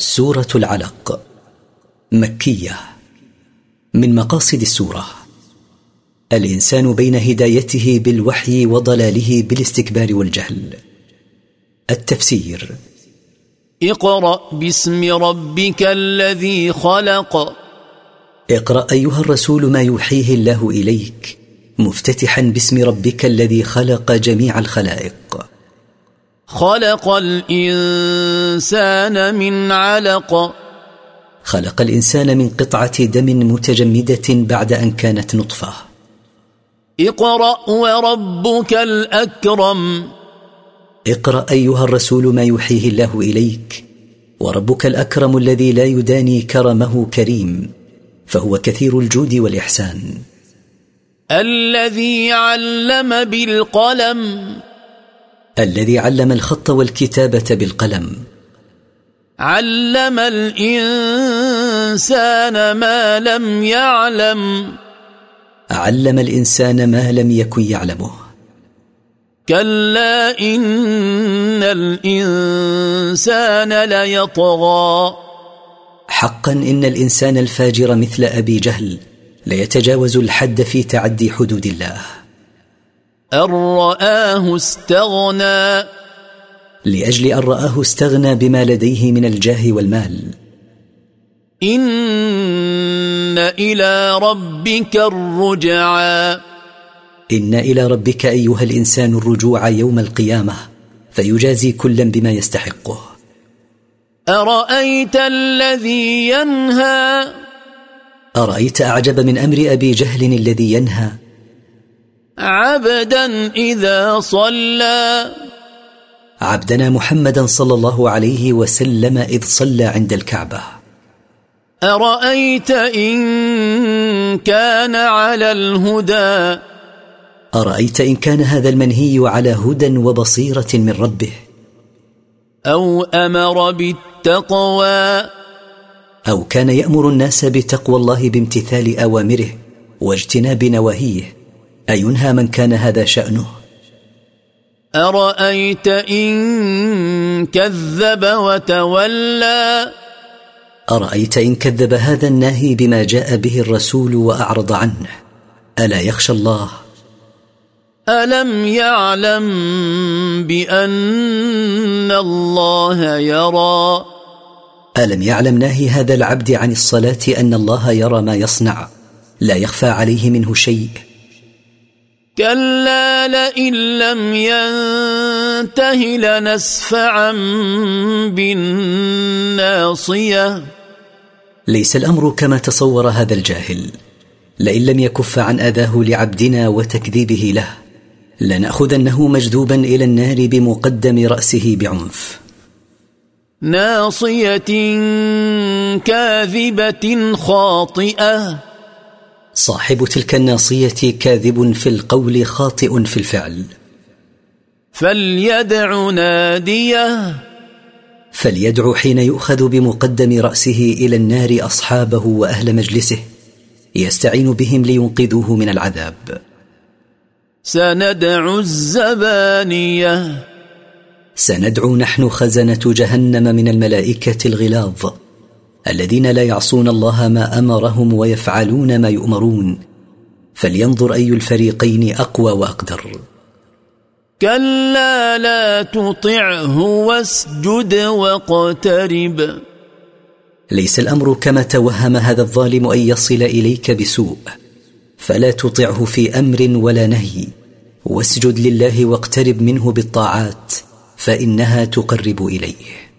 سورة العلق مكية. من مقاصد السورة الإنسان بين هدايته بالوحي وضلاله بالاستكبار والجهل. التفسير اقرأ باسم ربك الذي خلق. اقرأ أيها الرسول ما يوحيه الله إليك مفتتحا باسم ربك الذي خلق جميع الخلائق. خلق الإنسان من علق. خلق الإنسان من قطعة دم متجمدة بعد أن كانت نطفة. اقرأ وربك الأكرم. اقرأ أيها الرسول ما يوحيه الله إليك. وربك الأكرم الذي لا يداني كرمه كريم فهو كثير الجود والإحسان. الذي علم بالقلم. الذي علم الخط والكتابة بالقلم. علم الإنسان ما لم يعلم. علم الإنسان ما لم يكن يعلمه. كلا إن الإنسان ليطغى. حقا إن الإنسان الفاجر مثل أبي جهل ليتجاوز الحد في تعدي حدود الله. أن رآه استغنى. لأجل أن رآه استغنى بما لديه من الجاه والمال. إن إلى ربك الرجعى. إن إلى ربك أيها الإنسان الرجوع يوم القيامة فيجازي كلا بما يستحقه. أرأيت الذي ينهى؟ أرأيت أعجب من أمر أبي جهل الذي ينهى؟ عبدا إذا صلى. عبدنا محمدا صلى الله عليه وسلم إذ صلى عند الكعبة. أرأيت إن كان على الهدى؟ أرأيت إن كان هذا المنهي على هدى وبصيرة من ربه؟ أو أمر بالتقوى؟ أو كان يأمر الناس بتقوى الله بامتثال أوامره واجتناب نواهيه؟ أينهى من كان هذا شأنه؟ أرأيت إن كذب وتولى؟ أرأيت إن كذب هذا الناهي بما جاء به الرسول وأعرض عنه؟ ألا يخشى الله؟ ألم يعلم بأن الله يرى؟ ألم يعلم ناهي هذا العبد عن الصلاة أن الله يرى ما يصنع؟ لا يخفى عليه منه شيء. كلا لئن لم ينته لنسفعا بالناصية. ليس الأمر كما تصور هذا الجاهل. لئن لم يكف عن آذاه لعبدنا وتكذيبه له لنأخذنه مجذوبا إلى النار بمقدم رأسه بعنف. ناصية كاذبة خاطئة. صاحب تلك الناصية كاذب في القول خاطئ في الفعل. فليدع ناديه. فليدع حين يؤخذ بمقدم رأسه إلى النار أصحابه وأهل مجلسه يستعين بهم لينقذوه من العذاب. سندع الزبانية. سندعو نحن خزنة جهنم من الملائكة الغلاظ. الذين لا يعصون الله ما أمرهم ويفعلون ما يؤمرون فلينظر أي الفريقين أقوى وأقدر. كلا لا تطعه واسجد واقترب. ليس الأمر كما توهم هذا الظالم أن يصل إليك بسوء فلا تطعه في أمر ولا نهي واسجد لله واقترب منه بالطاعات فإنها تقرب إليه.